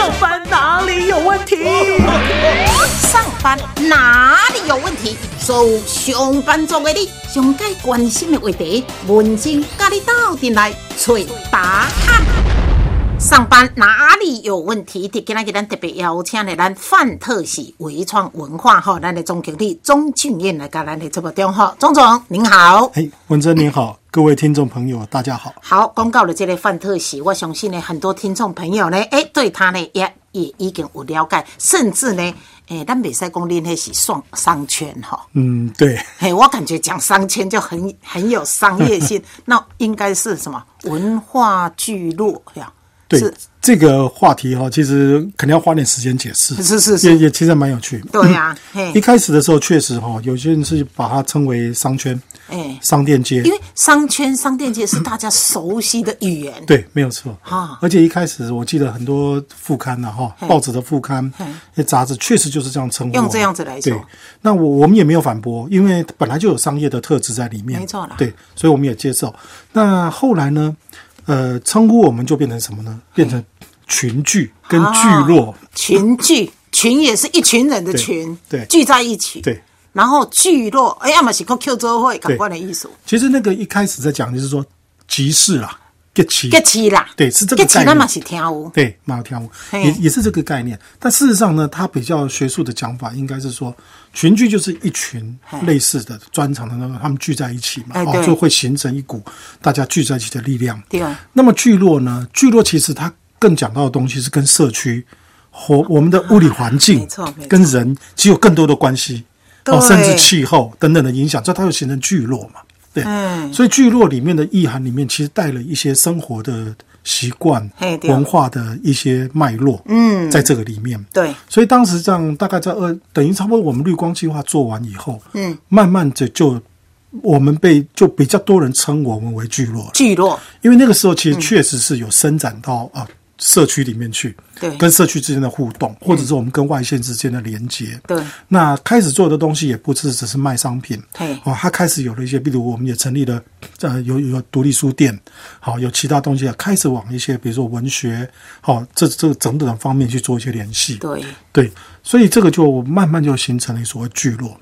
上班哪里有问题？上班哪里有问题？所有上班族的你，上该关心的话题，文静甲你斗阵来找答案。上班哪里有问题？今仔日咱特别邀请的咱范特喜微创文化哈，咱的总经理钟俊彦来甲咱的直播间哈，钟总您好。哎，文珍您好，各位听众朋友大家好。好，公告了这类范特喜，我相信呢，很多听众朋友呢，哎，对他呢也也已经有了解，甚至呢，哎，咱袂使讲恁那是双商圈哈。嗯，对，嘿，我感觉讲商圈就很很有商业性，那应该是什么文化聚落呀？对这个话题哈，其实肯定要花点时间解释。是是是也也其实蛮有趣。对呀、嘿一，开始的时候确实哈，有些人是把它称为商圈、哎，商店街因。为商圈、商店街是大家熟悉的语言，对，没有错啊而且一开始我记得很多副刊呐、哈，报纸的副刊、那杂志确实就是这样称呼。用这样子来说对，那我我们也没有反驳，因为本来就有商业的特质在里面。没错啦对，所以我们也接受。那后来呢？呃，称呼我们就变成什么呢？变成群聚跟聚落。群聚，群也是一群人的群，对对聚在一起，对，然后聚落，哎，要么是个 Q 周会感官的艺术，其实那个一开始在讲就是说集市啦，get 齐个起啦，对是这个概念。那么是跳舞，对，马有跳舞也也是这个概念，但事实上呢，它比较学术的讲法应该是说，群聚就是一群类似的专长的那个，他们聚在一起嘛，哦，就会形成一股大家聚在一起的力量。对。啊那么聚落呢？聚落其实它更讲到的东西是跟社区和我们的物理环境跟人只有更多的关系，哦，甚至气候等等的影响，这它就形成聚落嘛。对，嗯。所以聚落里面的意涵里面，其实带了一些生活的习惯文化的一些脉络，嗯。在这个里面。对，所以当时这样，大概在二等于差不多我们绿光计划做完以后，嗯，慢慢的就我们被就比较多人称我们为聚落，聚落，因为那个时候其实确实是有伸展到啊。社区里面去，对跟社区之间的互动，或者是我们跟外线之间的连接，对，那开始做的东西也不是只是卖商品，对哦，它开始有了一些，比如我们也成立了，呃，有有独立书店，好、有其他东西啊，开始往一些比如说文学，好、这这个等等方面去做一些联系，对，对，所以这个就慢慢就形成了所谓聚落。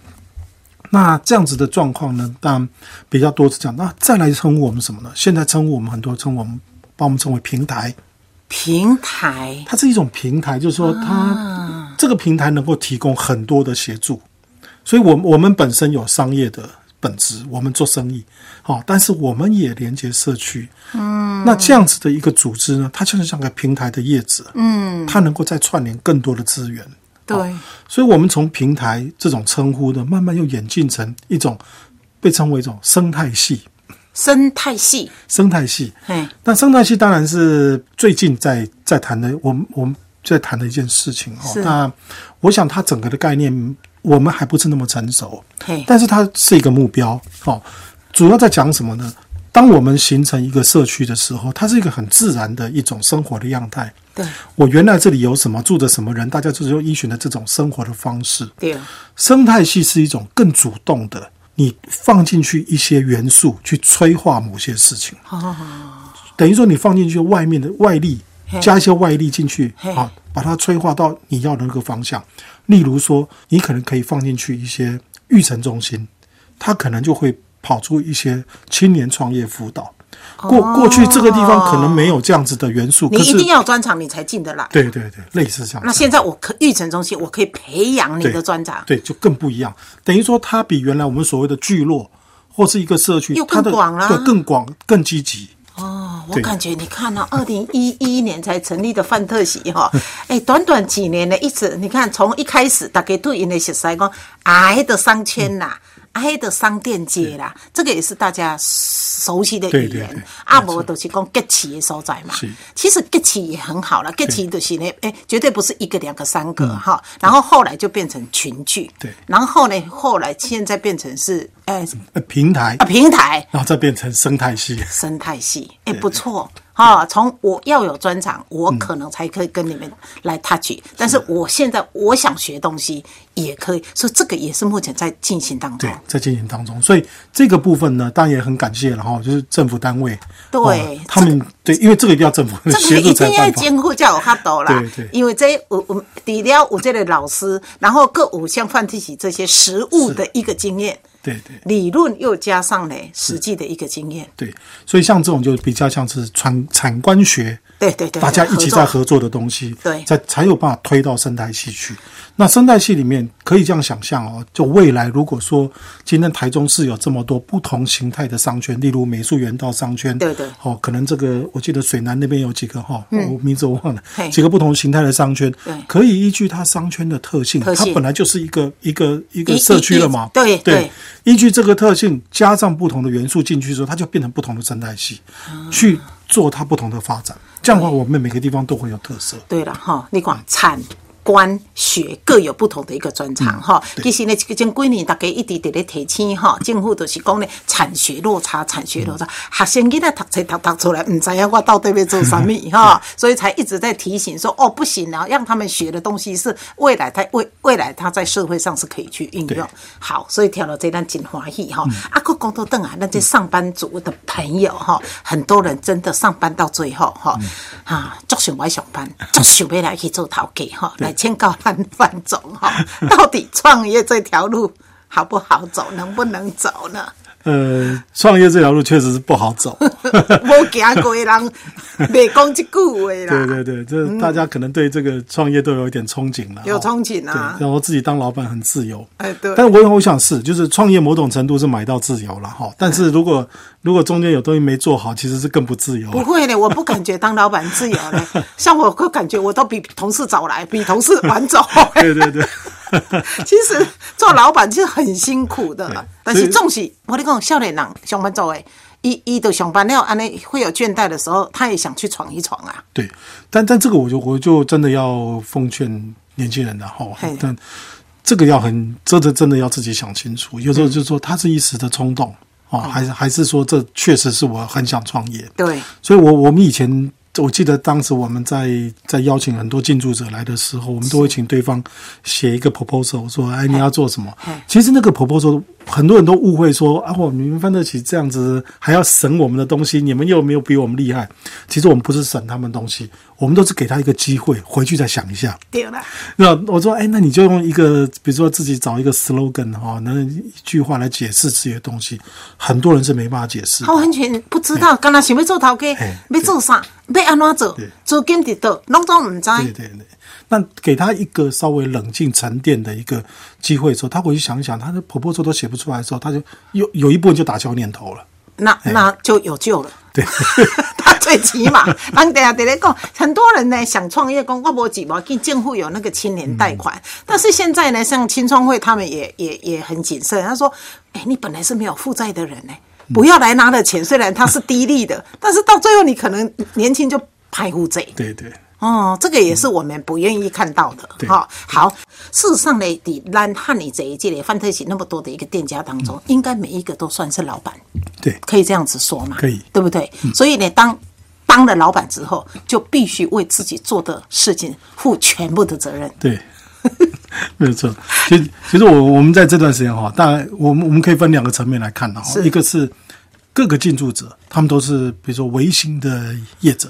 那这样子的状况呢，当然比较多是这样。那再来称呼我们什么呢？现在称呼我们很多称呼我们，把我们称为平台。平台，它是一种平台，就是说它、这个平台能够提供很多的协助，所以我我们本身有商业的本质，我们做生意，好、但是我们也连接社区，嗯，那这样子的一个组织呢，它就是像个平台的叶子，嗯，它能够再串联更多的资源，对，所以我们从平台这种称呼呢，慢慢又演进成一种被称为一种生态系，生态系，生态系，哎，那生态系当然是最近在在谈的，我们我们在谈的一件事情哦。那我想它整个的概念，我们还不是那么成熟，嘿，但是它是一个目标。哦，主要在讲什么呢？当我们形成一个社区的时候，它是一个很自然的一种生活的样态。对，我原来这里有什么，住着什么人，大家就是用依循的这种生活的方式。对，生态系是一种更主动的，你放进去一些元素去催化某些事情。等于说你放进去外面的外力，加一些外力进去嘿啊，把它催化到你要的那个方向。例如说，你可能可以放进去一些育成中心，它可能就会跑出一些青年创业辅导。过过去这个地方可能没有这样子的元素，你一定要有专长，你才进得来。对对对，类似这样。那现在我可育成中心，我可以培养你的对专长，对，就更不一样。等于说，它比原来我们所谓的聚落或是一个社区又，更广了对，更广、更积极。哦，我感觉你看哦二零一一年才成立的范特喜哈，哎，短短几年呢，一直你看从一开始大家对因的熟悉讲，矮的商圈啦，矮的商店街啦，这个也是大家熟悉的语言对对对。啊，无都是讲结起的所在嘛。其实结起也很好了，结起就是呢，哎，绝对不是一个、两个、三个哈。然后后来就变成群聚，对然后呢，后来现在变成是哎呃，平台啊，平台。然后再变成生态系。生态系，哎、不错。哈，从我要有专长，我可能才可以跟你们来 touch，、但是我现在我想学东西也可以，所以这个也是目前在进行当中。对。，在进行当中，所以这个部分呢，当然也很感谢了哈，就是政府单位，对哦他们对，因为这个一定要政府这个 协助一定要才有办法。监护才有法度啦。对对。因为这有有除了有这个老师，然后各五项范提起这些实物的一个经验，对对。理论又加上嘞实际的一个经验。对，所以像这种就比较像是产产官学，对对对，大家一起在合作的东西，对。才才有办法推到生态系去。那生态系里面可以这样想象哦，就未来如果说今天台中市有这么多不同形态的商圈，例如美术园道商圈，对对。嗯哦，可能这个我记得水南那边有几个哈、我名字我忘了嘿，几个不同形态的商圈对，可以依据它商圈的特性，它本来就是一个一个一个社区了嘛，对。对，依据这个特性加上不同的元素进去之后，它就变成不同的生态系，去做它不同的发展。这样的话，我们每个地方都会有特色。对了哈，你讲产。官学各有不同的一个专长哈，其实呢，这前几年大家一直在咧提醒哈，政府就是讲咧，产学落差，产学落差，学生囡仔读册读读出来，唔知影我到底要做什么哈，所以才一直在提醒说，哦，不行啊，让他们学的东西是未来他未未来他在社会上是可以去运用。好，所以听到这段真欢喜哈。啊，个讲到邓啊，那这上班族的朋友哈，很多人真的上班到最后哈，啊，足想要上班，足想要来去做头家哈，来请教范范总哈，到底创业这条路好不好走，能不能走呢？呃，创业这条路确实是不好走。无行过的人，别讲一句话啦。对对对，这大家可能对这个创业都有一点憧憬了。哦有憧憬啊对，然后自己当老板很自由。哎对但我我想是，就是创业某种程度是买到自由了哈。但是如果如果中间有东西没做好，其实是更不自由。不会的，我不感觉当老板自由的，像我会感觉我都比同事早来，比同事晚走。对对对。其实做老板其实很辛苦的，但是总是我跟你讲，少年人上班族诶，一一到上班了，安尼会有倦怠的时候，他也想去闯一闯啊。对，但但这个我就我就真的要奉劝年轻人了哈，但这个要很这个真的要自己想清楚。有时候就是说他是一时的冲动哦，还是还是说这确实是我很想创业。对，所以我我们以前我记得当时我们在在邀请很多进驻者来的时候，我们都会请对方写一个 proposal，说哎你要做什么？其实那个 proposal 很多人都误会说啊，我你们分得起这样子还要省我们的东西，你们又没有比我们厉害。其实我们不是省他们东西，我们都是给他一个机会回去再想一下。对了，那我说，哎，那你就用一个，比如说自己找一个 slogan 哈，能一句话来解释这些东西，很多人是没办法解释的。他完全不知道，刚才想要做头家嘿，要做啥，要安怎做对，资金伫倒，拢总唔知。对对对，那给他一个稍微冷静沉淀的一个机会之后，他回去想一想，他的 proposal 都写不出来的时候，他就有有一部分就打消念头了。那那就有救了。对，他最起码，人等下在咧讲，很多人呢想创业，讲我无钱，无紧，政府有那个青年贷款，嗯。但是现在呢，像青创会他们也也也很谨慎，他说，哎、你本来是没有负债的人呢、嗯。不要来拿了钱，虽然他是低利的，但是到最后你可能年轻就排负债。对对哦，这个也是我们不愿意看到的。对哈、好，事实上呢，你咱汉你这一届的范特西那么多的一个店家当中，应该每一个都算是老板。对可以这样子说嘛？可以对不对？所以呢，当当了老板之后，就必须为自己做的事情负全部的责任。对，没有错。其实其实我我们在这段时间哈，当然我们我们可以分两个层面来看的哈，一个是各个进驻者，他们都是比如说维新的业者，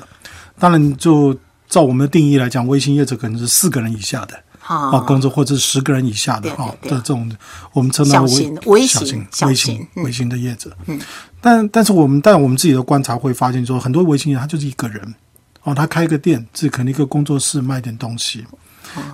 当然就照我们的定义来讲，微型业者可能是四个人以下的。啊啊，工作或者是十个人以下的对哈对对的这种，我们称它为微型小型微型微型的业者。嗯，但但是我们但我们自己的观察会发现说，很多微型业他就是一个人，哦，他开个店，自己可能一个工作室卖点东西。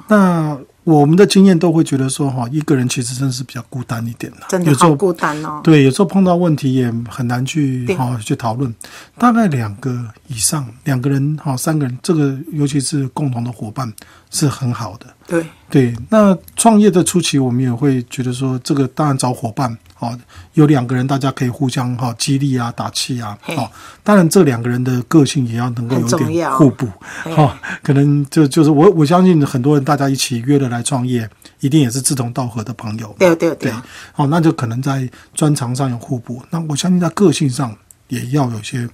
那我们的经验都会觉得说，哈，一个人其实真是比较孤单一点的，真的有时候好孤单哦。对，有时候碰到问题也很难去对哈、去讨论。大概两个以上，两个人哈、三个人，这个尤其是共同的伙伴是很好的。对。对，那创业的初期，我们也会觉得说，这个当然找伙伴，哦，有两个人大家可以互相哈、激励啊、打气啊，嘿。哦，当然这两个人的个性也要能够有点互补，哈哦，可能就就是我我相信很多人大家一起约了来创业，一定也是志同道合的朋友，对对对。对，哦，那就可能在专长上有互补，那我相信在个性上也要有些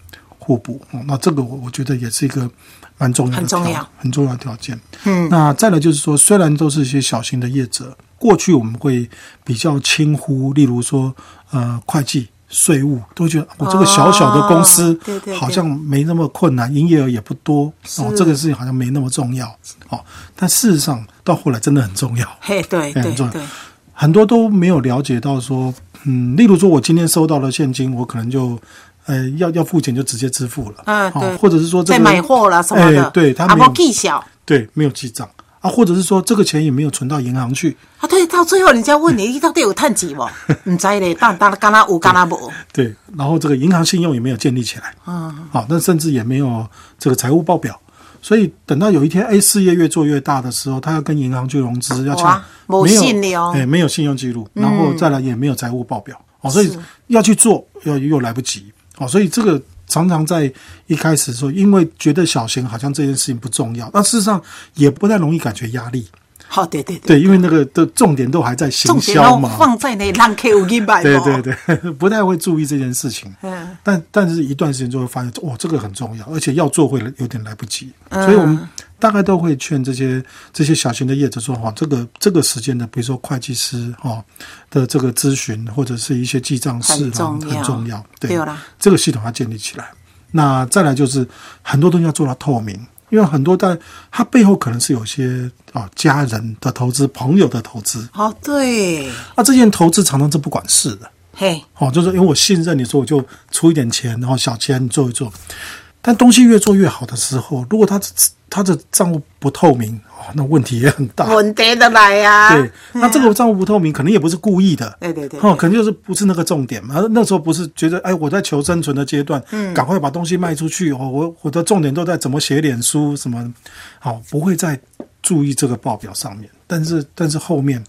互互补。哦，那这个我我觉得也是一个蛮重要的很重要条很重要的条件。嗯，那再来就是说，虽然都是一些小型的业者，过去我们会比较轻忽，例如说呃会计。税务都觉得我这个小小的公司好像没那么困难，营业额也不多哦，这个事情好像没那么重要哦。但事实上到后来真的很重要，嘿，对 对很重要，很多都没有了解到说，嗯，例如说我今天收到了现金，我可能就，呃，要要付钱就直接支付了，哦嗯对或者是说这在个买货了什么的，哎对他啊，没有不记小对没有记账啊，或者是说这个钱也没有存到银行去，啊，对，到最后人家问你，你到底有趁几不？唔知咧，当当干那有干那无，对，然后这个银行信用也没有建立起来，嗯，好，那甚至也没有这个财务报表，所以等到有一天，哎，事业越做越大的时候，他要跟银行去融资，要哇抢，没没有哎，没有信用记录，然后再来也没有财务报表，哦，所以要去做，又又来不及，哦，所以这个常常在一开始的时候，因为觉得小型好像这件事情不重要，但事实上也不太容易感觉压力，好，对对对，对，因为那个的重点都还在行销嘛，放在那让客户去买，对对，对，不太会注意这件事情。嗯，但但是一段时间就会发现，哦，这个很重要，而且要做会有点来不及。嗯所以我们大概都会劝这些这些小型的业者说，哈，这个这个时间的，比如说会计师哈的这个咨询，或者是一些记账室啦，很重要。对这个系统要建立起来。那再来就是很多东西要做到透明。因为很多在它背后可能是有些啊家人的投资、朋友的投资，哦对，啊这件投资常常是不管事的，嘿，哦，就是因为我信任你，说我就出一点钱，然后小钱你做一做。但东西越做越好的时候，如果他他的账务不透明，哦，那问题也很大。问题的来呀，对，那这个账务不透明，可能也不是故意的。对对对哦，可能就是不是那个重点嘛。那时候不是觉得，哎，我在求生存的阶段，嗯，赶快把东西卖出去。哦，我我的重点都在怎么写脸书，什么，好，不会再注意这个报表上面。但是，但是后面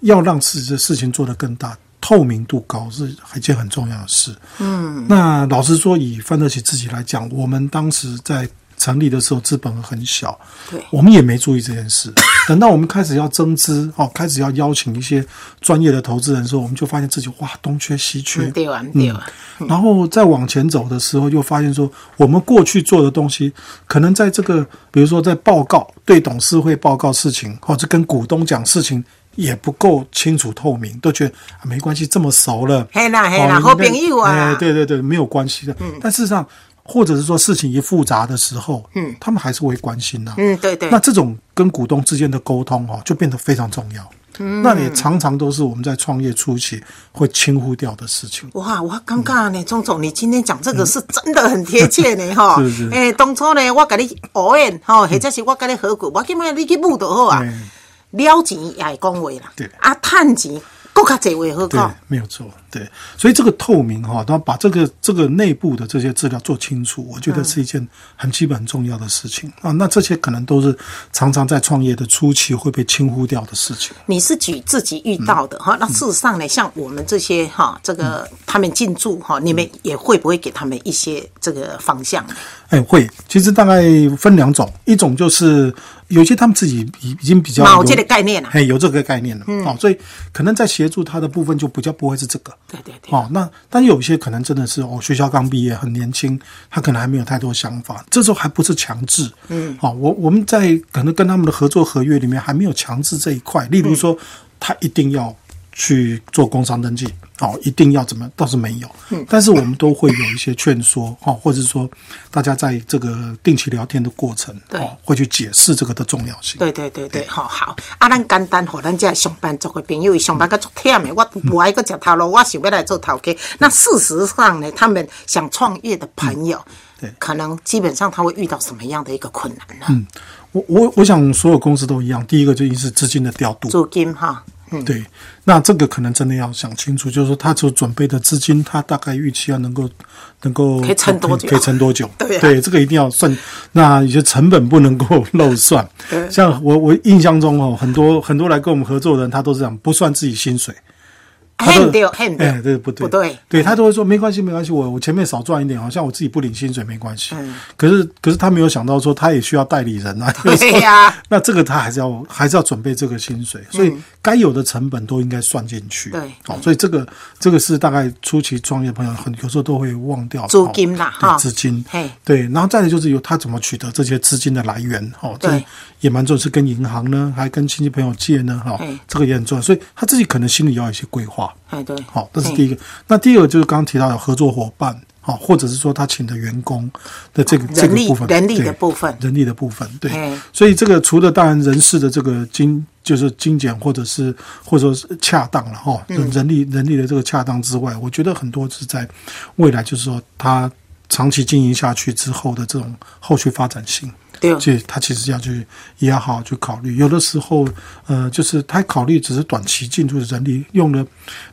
要让事这事情做得更大，透明度高是一件很重要的事。嗯，那老实说，以范德奇自己来讲，我们当时在成立的时候资本很小，对。我们也没注意这件事。等到我们开始要增资，哦，开始要邀请一些专业的投资人的时候，我们就发现自己哇东缺西缺，嗯对啊对啊，然后再往前走的时候，又发现说，我们过去做的东西，可能在这个，比如说在报告对董事会报告事情，或者跟股东讲事情，也不够清楚透明，都觉得、啊、没关系，这么熟了，嘿啦嘿啦，哦好朋友啊哎，，对对对，没有关系的。但事实上，或者是说事情一复杂的时候，嗯，他们还是会关心的、嗯对对那，这种跟股东之间的沟通哦，就变得非常重要。嗯，那也常常都是我们在创业初期会轻忽掉的事情。哇，我尴尬呢，钟总，你今天讲这个是真的很贴切呢，哈。是是诶，当初呢，我跟你偶演，吼，或者是我跟你合股，我今麦你去募就好啊。对了钱也会讲话啦，对。啊，趁钱更较济话好对讲。，没有错，对，所以这个透明哈，然后把这个这个内部的这些资料做清楚，我觉得是一件很基本很重要的事情。啊。那这些可能都是常常在创业的初期会被轻忽掉的事情。你是举自己遇到的哈，那事实上呢，像我们这些哈，这个他们进驻哈，你们也会不会给他们一些这个方向？哎，会，其实大概分两种，一种就是有些他们自己已已经比较有脑这个概念啊。哎，有这个概念了，嗯。哦，所以可能在协助他的部分就比较不会是这个，对对对，哦，那但有一些可能真的是哦，学校刚毕业很年轻，他可能还没有太多想法，这时候还不是强制，嗯，好、我我们在可能跟他们的合作合约里面还没有强制这一块，例如说他一定要去做工商登记，哦，一定要怎么倒是没有，嗯，但是我们都会有一些劝说，哦，或者说大家在这个定期聊天的过程，对哦，会去解释这个的重要性，对对对对，好好。啊，咱简单，互咱这上班族的朋友，伊上班个足忝的，我不爱个食头路，我想要来做头家。那事实上呢，他们想创业的朋友，对。可能基本上他会遇到什么样的一个困难呢？嗯我我我想所有公司都一样，第一个就是资金的调度，租金哈，嗯，对，那这个可能真的要想清楚，就是说他所准备的资金，他大概预期要能够能够可以撑多久可以撑多久？对啊这个一定要算。那有些成本不能够漏算。像我我印象中哦，很多很多来跟我们合作的人，他都是这样，不算自己薪水。他都很对很对哎，对不对？不对对他都会说没关系，没关系，我我前面少赚一点，好像我自己不领薪水没关系。嗯可是可是他没有想到说他也需要代理人啊，对呀 那这个他还是要还是要准备这个薪水，所以该有的成本都应该算进去。对好，所以这个这个是大概初期创业的朋友很有时候都会忘掉租金啦哦哈对资金嘿，对，然后再来就是有他怎么取得这些资金的来源，哦，这对也蛮重要，是跟银行呢，还跟亲戚朋友借呢，哈嘿，这个也很重要，所以他自己可能心里要有一些规划。哎对，好，这是第一个。那第二个就是刚刚提到的合作伙伴，好，或者是说他请的员工的这个这个部分，人力的部分人力的部分，对哎。所以这个除了当然人事的这个精就是精简或者是或者说是恰当了哈，嗯人力人力的这个恰当之外，我觉得很多是在未来就是说他长期经营下去之后的这种后续发展性。对所以他其实要去也要好好去考虑。有的时候，呃，就是他考虑只是短期进驻的人力，用了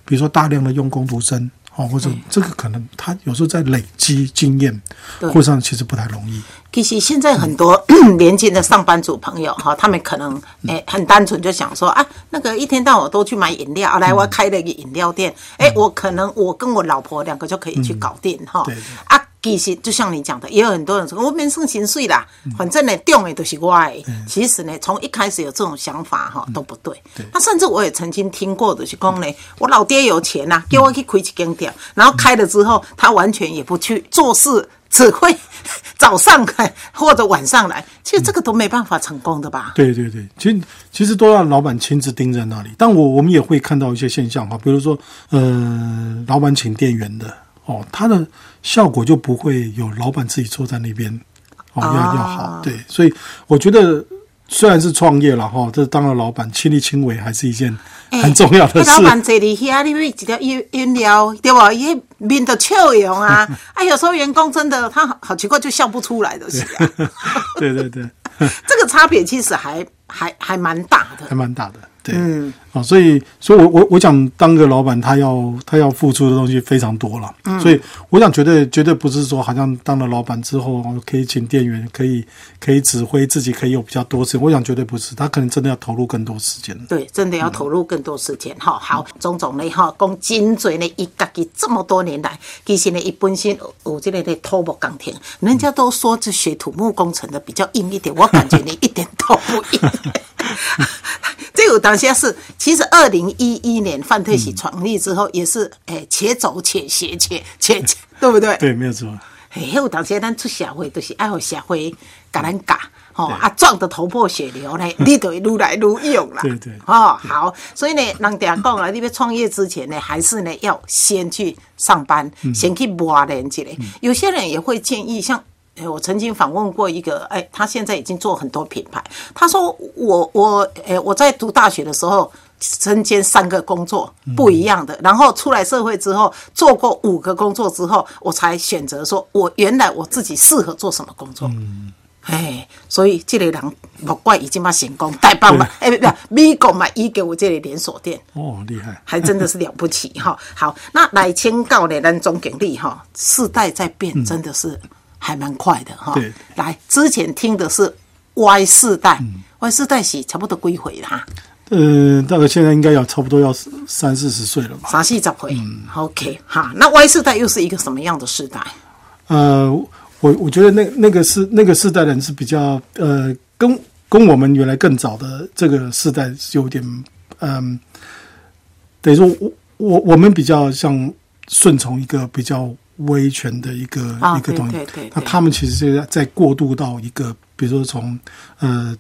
比如说大量的用工读生，哦，或者这个可能他有时候在累积经验，对。或上其实不太容易。其实现在很多 年轻的上班族朋友哈，他们可能诶、很单纯就想说啊，那个一天到晚都去买饮料，啊来我开了一个饮料店，诶、我可能我跟我老婆两个就可以去搞定哈、对对。啊。其实就像你讲的，也有很多人说我免算薪水啦，反正呢重的都是我的。其实呢，从一开始有这种想法哈都不对。那甚至我也曾经听过的是讲呢，我老爹有钱呐、叫我去开一间店，然后开了之后，他完全也不去做事，只会早上来或者晚上来。其实这个都没办法成功的吧？对对对，其实其实都要老板亲自盯在那里。但我我们也会看到一些现象哈，比如说呃，老板请店员的哦，它的效果就不会有老板自己坐在那边哦要啊要好。对，所以我觉得虽然是创业了哈，这当了老板亲力亲为还是一件很重要的事。那老板坐里遐，你买一条饮饮料，对吧？伊面都笑容啊！哎，有时候员工真的他好好奇怪，就笑不出来的是啊。对对对，这个差别其实还还还蛮大的。还蛮大的。对，嗯，啊，所以，所以我我我想当个老板，他要他要付出的东西非常多了，嗯所以我想绝对绝对不是说好像当了老板之后可以请店员，可以可以指挥自己，可以有比较多时间，我想绝对不是，他可能真的要投入更多时间。对，真的要投入更多时间哈。好，种种呢哈，讲真侪呢，伊家己这么多年来，其实呢，伊本身有有这个的土木工程，人家都说这学土木工程的比较硬一点，我感觉你一点都不硬。这个当下是，其实二零一一年范特喜创立之后，也是诶，且走且学且且，且 对不对？对，没有错。嘿，迄有当时咱出社会，都是爱互社会甲咱教，吼、啊，撞得头破血流呢，你就会愈来愈勇啦。对对哦，好，所以呢，人家讲啊，你要创业之前呢，还是呢要先去上班，先去磨练一下。有些人也会建议，像。诶我曾经访问过一个，哎，他现在已经做很多品牌。他说我我，诶，我在读大学的时候，身兼三个工作不一样的，然后出来社会之后，做过五个工作之后，我才选择说，我原来我自己适合做什么工作。嗯哎，所以这个人莫怪已经嘛成功，带棒嘛，哎不不，美国嘛，伊给我这里连锁店。哦，厉害。还真的是了不起哈。好，那来签告呢，咱总经理哈，世代在变，真的是还蛮快的哈。对来之前听的是 Y 世代、y 世代是差不多归回啦？呃，大概现在应该要差不多要三四十岁了吧？三四十回。OK，哈，那 Y 世代又是一个什么样的世代？呃，我我觉得那那个是那个世代的人是比较呃，跟跟我们原来更早的这个世代是有点嗯、等于说我我我们比较像顺从一个比较威权的一个、啊一个东西。对对对，那他们其实是在在过渡到一个，比如说从呃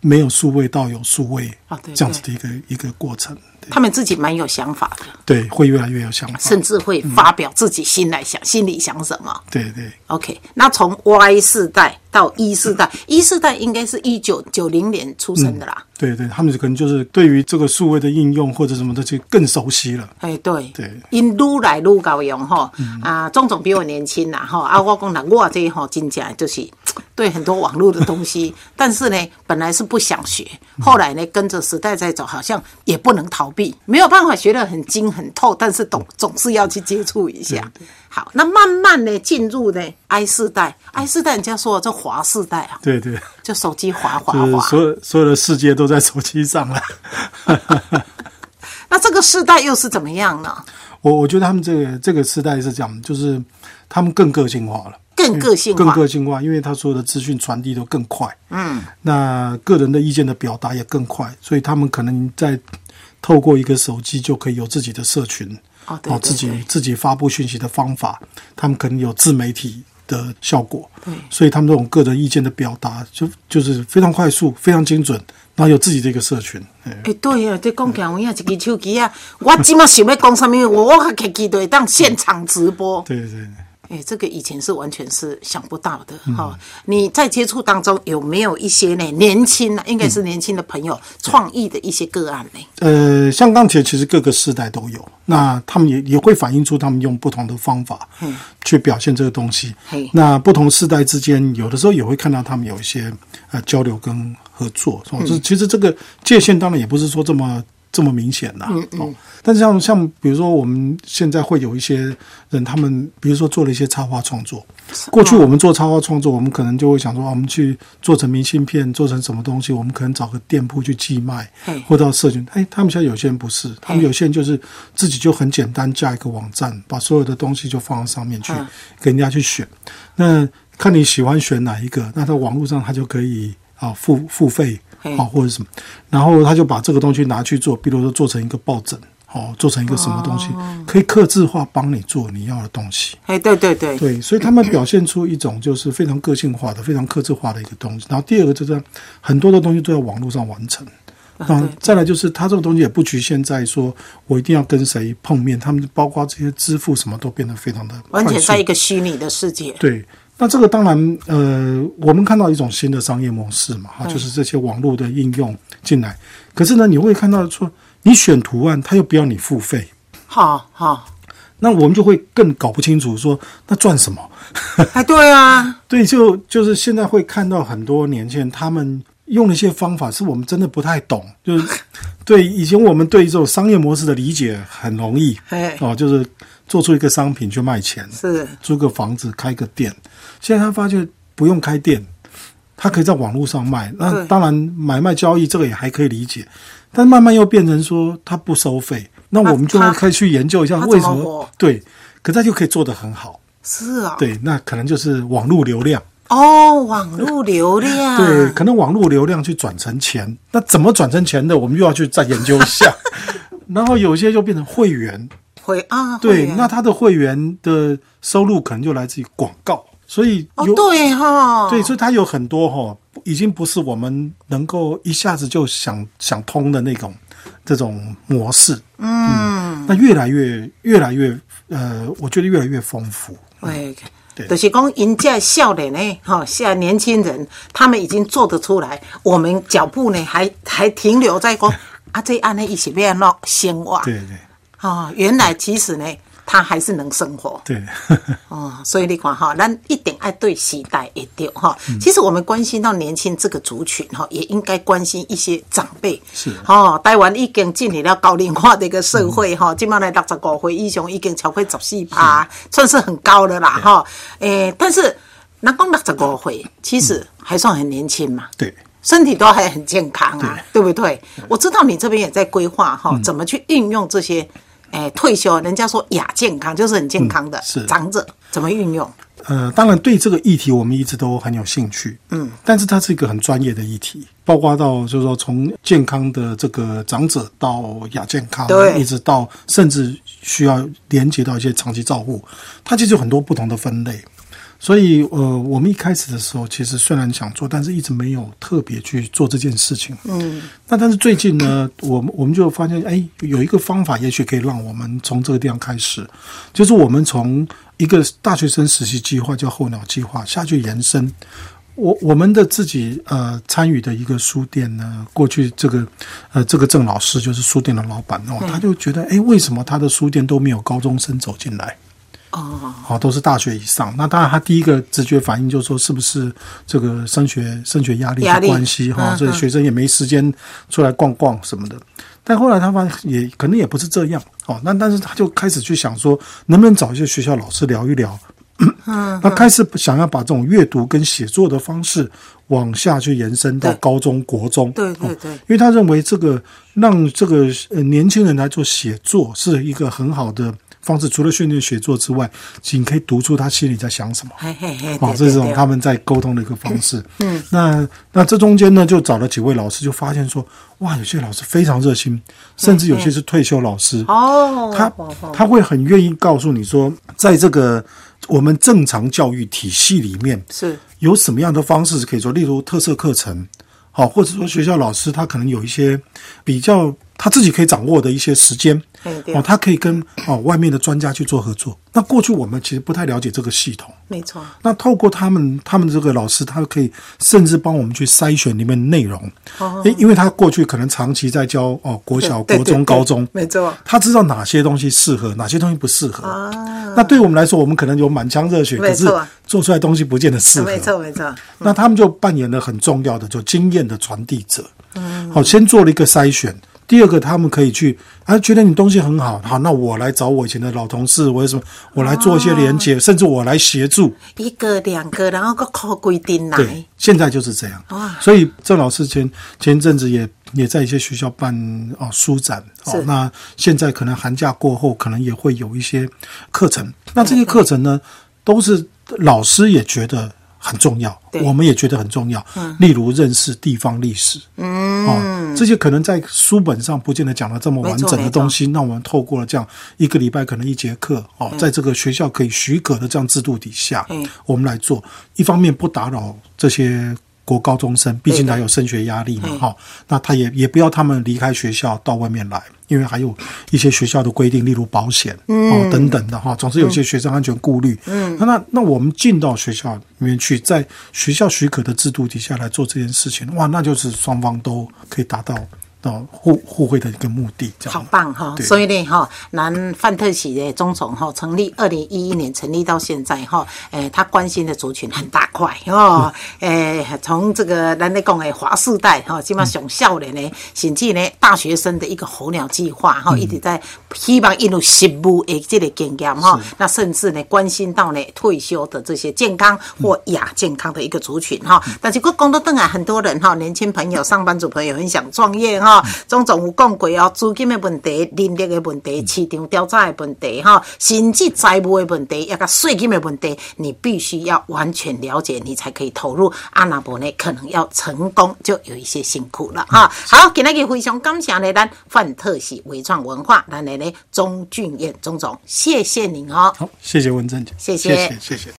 没有数位到有数位啊对这样子的一个一个过程，对他们自己蛮有想法的，对，会越来越有想法，甚至会发表自己心来想，心里想什么。对对。OK，那从 Y 世代到 E 世代，，E 世代应该是一九九零年出生的啦。对对，他们可能就是对于这个数位的应用或者什么的就更熟悉了。哎，对，对。因愈来愈高用吼，啊，总总比我年轻啦吼，啊，我讲啦，我这吼真正就是对很多网络的东西，但是呢，本来是不想学，后来呢，跟着时代在走，好像也不能逃避，没有办法学得很精很透，但是总总是要去接触一下。好，那慢慢呢进入呢 I 世代，I 世代人家说这华世代啊，对对，就手机滑滑滑，所有所有的世界都在手机上了。那这个世代又是怎么样呢？我我觉得他们这个这个时代是这样，就是他们更个性化了。更个性化。更化，个性化，因为他所有的资讯传递都更快，嗯，那个人的意见的表达也更快，所以他们可能在透过一个手机就可以有自己的社群，哦，对对自己自己发布讯息的方法，他们可能有自媒体的效果，对。所以他们这种个人意见的表达就就是非常快速、非常精准，然后有自己的一个社群，哎。诶、对啊，这讲起来有影一支手机啊，我即马想要讲什么，我我还可以期待当现场直播。对对对。哎、这个以前是完全是想不到的哈、你在接触当中有没有一些呢年轻啊，应该是年轻的朋友创意的一些个案呢？呃，像钢铁其实各个世代都有，那他们也也会反映出他们用不同的方法嗯去表现这个东西嘿。那不同世代之间，有的时候也会看到他们有一些呃交流跟合作。哦，这其实这个界限当然也不是说这么这么明显啦。哦，但是像像比如说我们现在会有一些人，他们比如说做了一些插画创作。过去我们做插画创作，我们可能就会想说，啊我们去做成明信片，做成什么东西，我们可能找个店铺去寄卖嘿，或到社群。哎，他们现在有些人不是，他们有些人就是自己就很简单架一个网站，把所有的东西就放到上面去嗯，给人家去选。那看你喜欢选哪一个，那在网络上他就可以啊付付费嘿啊或者什么，然后他就把这个东西拿去做，比如说做成一个抱枕。哦，做成一个什么东西，可以刻字化帮你做你要的东西。哎，对对对，对，所以他们表现出一种就是非常个性化的、非常刻字化的一个东西。然后第二个就是很多的东西都在网络上完成。啊那再来就是，他这个东西也不局限在说我一定要跟谁碰面，他们包括这些支付什么都变得非常的完全在一个虚拟的世界。对，那这个当然，呃，我们看到一种新的商业模式嘛，哈，就是这些网络的应用进来。可是呢，你会看到说，你选图案，他又不要你付费，好好，那我们就会更搞不清楚说，那赚什么？哎，对啊，对，就就是现在会看到很多年轻人，他们用的一些方法是我们真的不太懂。就是对以前我们对这种商业模式的理解很容易哎，哦，就是做出一个商品去卖钱，是租个房子开个店。现在他发现不用开店，他可以在网络上卖。那当然买卖交易这个也还可以理解，但慢慢又变成说他不收费，那我们就他会开去研究一下他为什么对，可他就可以做得很好。是啊，对，那可能就是网络流量。哦，网络流量，对，可能网络流量去转成钱，那怎么转成钱的，我们又要去再研究一下。然后有些就变成会员，会啊，会对，那他的会员的收入可能就来自于广告，所以有、哦对哈，对，所以它有很多哈、已经不是我们能够一下子就想想通的那种这种模式。嗯，那越来越越来越呃，我觉得越来越丰富。对，对。就是讲，人家少年呢，哈，现在年轻人他们已经做得出来，我们脚步呢还还停留在讲啊，这安呢一起变喏生活，对对。啊，原来其实呢，他还是能生活。对，哦，所以你看哈，咱一定爱对时代也对哈。嗯其实我们关心到年轻这个族群哈，也应该关心一些长辈。是哦，台湾已经进入了高龄化的一个社会嗯哈，今麦来六十五岁以上已经超过十四趴，算是很高的啦哈。诶，但是人讲六十五岁，其实还算很年轻嘛。对。身体都还很健康啊，对不对？我知道你这边也在规划哈，嗯怎么去运用这些，诶，退休人家说亚健康就是很健康的嗯是长者，怎么运用？呃，当然对这个议题我们一直都很有兴趣，嗯，但是它是一个很专业的议题，包括到就是说从健康的这个长者到亚健康，对一直到甚至需要连接到一些长期照护，它其实有很多不同的分类。所以，呃，我们一开始的时候，其实虽然想做，但是一直没有特别去做这件事情。嗯，那但是最近呢，我们我们就发现，哎，有一个方法，也许可以让我们从这个地方开始，就是我们从一个大学生实习计划叫候鸟计划下去延伸。我我们的自己呃参与的一个书店呢，过去这个呃这个郑老师就是书店的老板哦，他就觉得哎，为什么他的书店都没有高中生走进来？哦，好，都是大学以上。那当然，他第一个直觉反应就是说，是不是这个升学升学压力的关系哈？嗯所以学生也没时间出来逛逛什么的。但后来他发现也可能也不是这样哦。那但是他就开始去想说，能不能找一些学校老师聊一聊。嗯，那开始想要把这种阅读跟写作的方式往下去延伸到高中、国中。哦对对对因为他认为这个让这个呃年轻人来做写作是一个很好的方式，除了训练写作之外，你可以读出他心里在想什么。嘿嘿嘿，哦，这是种他们在沟通的一个方式。嗯，那那这中间呢，就找了几位老师，就发现说，哇，有些老师非常热心，甚至有些是退休老师。哦，他他会很愿意告诉你说，在这个我们正常教育体系里面，是有什么样的方式是可以做，例如特色课程，好，或者说学校老师他可能有一些比较他自己可以掌握的一些时间哦，他可以跟哦外面的专家去做合作。那过去我们其实不太了解这个系统。没错，那透过他们，他们这个老师，他可以甚至帮我们去筛选里面的内容，因、因为他过去可能长期在教哦国小、国中、高中，没错他知道哪些东西适合，哪些东西不适合。那对我们来说，我们可能有满腔热血，可是没错做出来东西不见得适合。没错没错，那他们就扮演了很重要的就经验的传递者。嗯，好，先做了一个筛选。第二个，他们可以去啊，觉得你东西很好，好，那我来找我以前的老同事，我有什么，我来做一些连接，甚至我来协助。一个两个，然后个靠规定来对，，现在就是这样。哇所以郑老师前前一阵子也也在一些学校办哦书展哦，那现在可能寒假过后，可能也会有一些课程。那这些课程呢，都是老师也觉得很重要，我们也觉得很重要。例如认识地方历史，嗯，哦，这些可能在书本上不见得讲的这么完整的东西，那我们透过了这样一个礼拜可能一节课，哦，在这个学校可以许可的这样制度底下嗯，我们来做，一方面不打扰这些。国高中生，毕竟对他有升学压力嘛，嗯。哈、那他也也不要他们离开学校到外面来，因为还有一些学校的规定，例如保险、哦等等的哈，总是有些学生安全顾虑。嗯，那那那我们进到学校里面去，在学校许可的制度底下来做这件事情，哇，那就是双方都可以达到到互互惠的一个目的，这样。好棒哈！对。所以呢哈，南范特喜的中总哈成立二零一一年成立到现在哈，诶，他关心的族群很大块哦，诶，从这个咱咧讲的华世代哈，基本上上少年呢，甚至呢大学生的一个候鸟计划哈，一直在希望引入实务的这个经验哈，那甚至呢关心到呢退休的这些健康或亚健康的一个族群哈。但是我工作登啊，很多人哈，年轻朋友、上班族朋友很想创业哈，总总有讲过哦，资金的问题、人力的问题、市场调查的问题哈，甚至财务的问题，一个税金的问题，你必须要完全了解，你才可以投入。阿那伯呢，可能要成功就有一些辛苦了哈。好，今天非常感谢呢，咱范特喜微创文化，咱的呢钟俊彦钟总，谢谢您哦。好，谢谢文正姐，谢谢谢谢。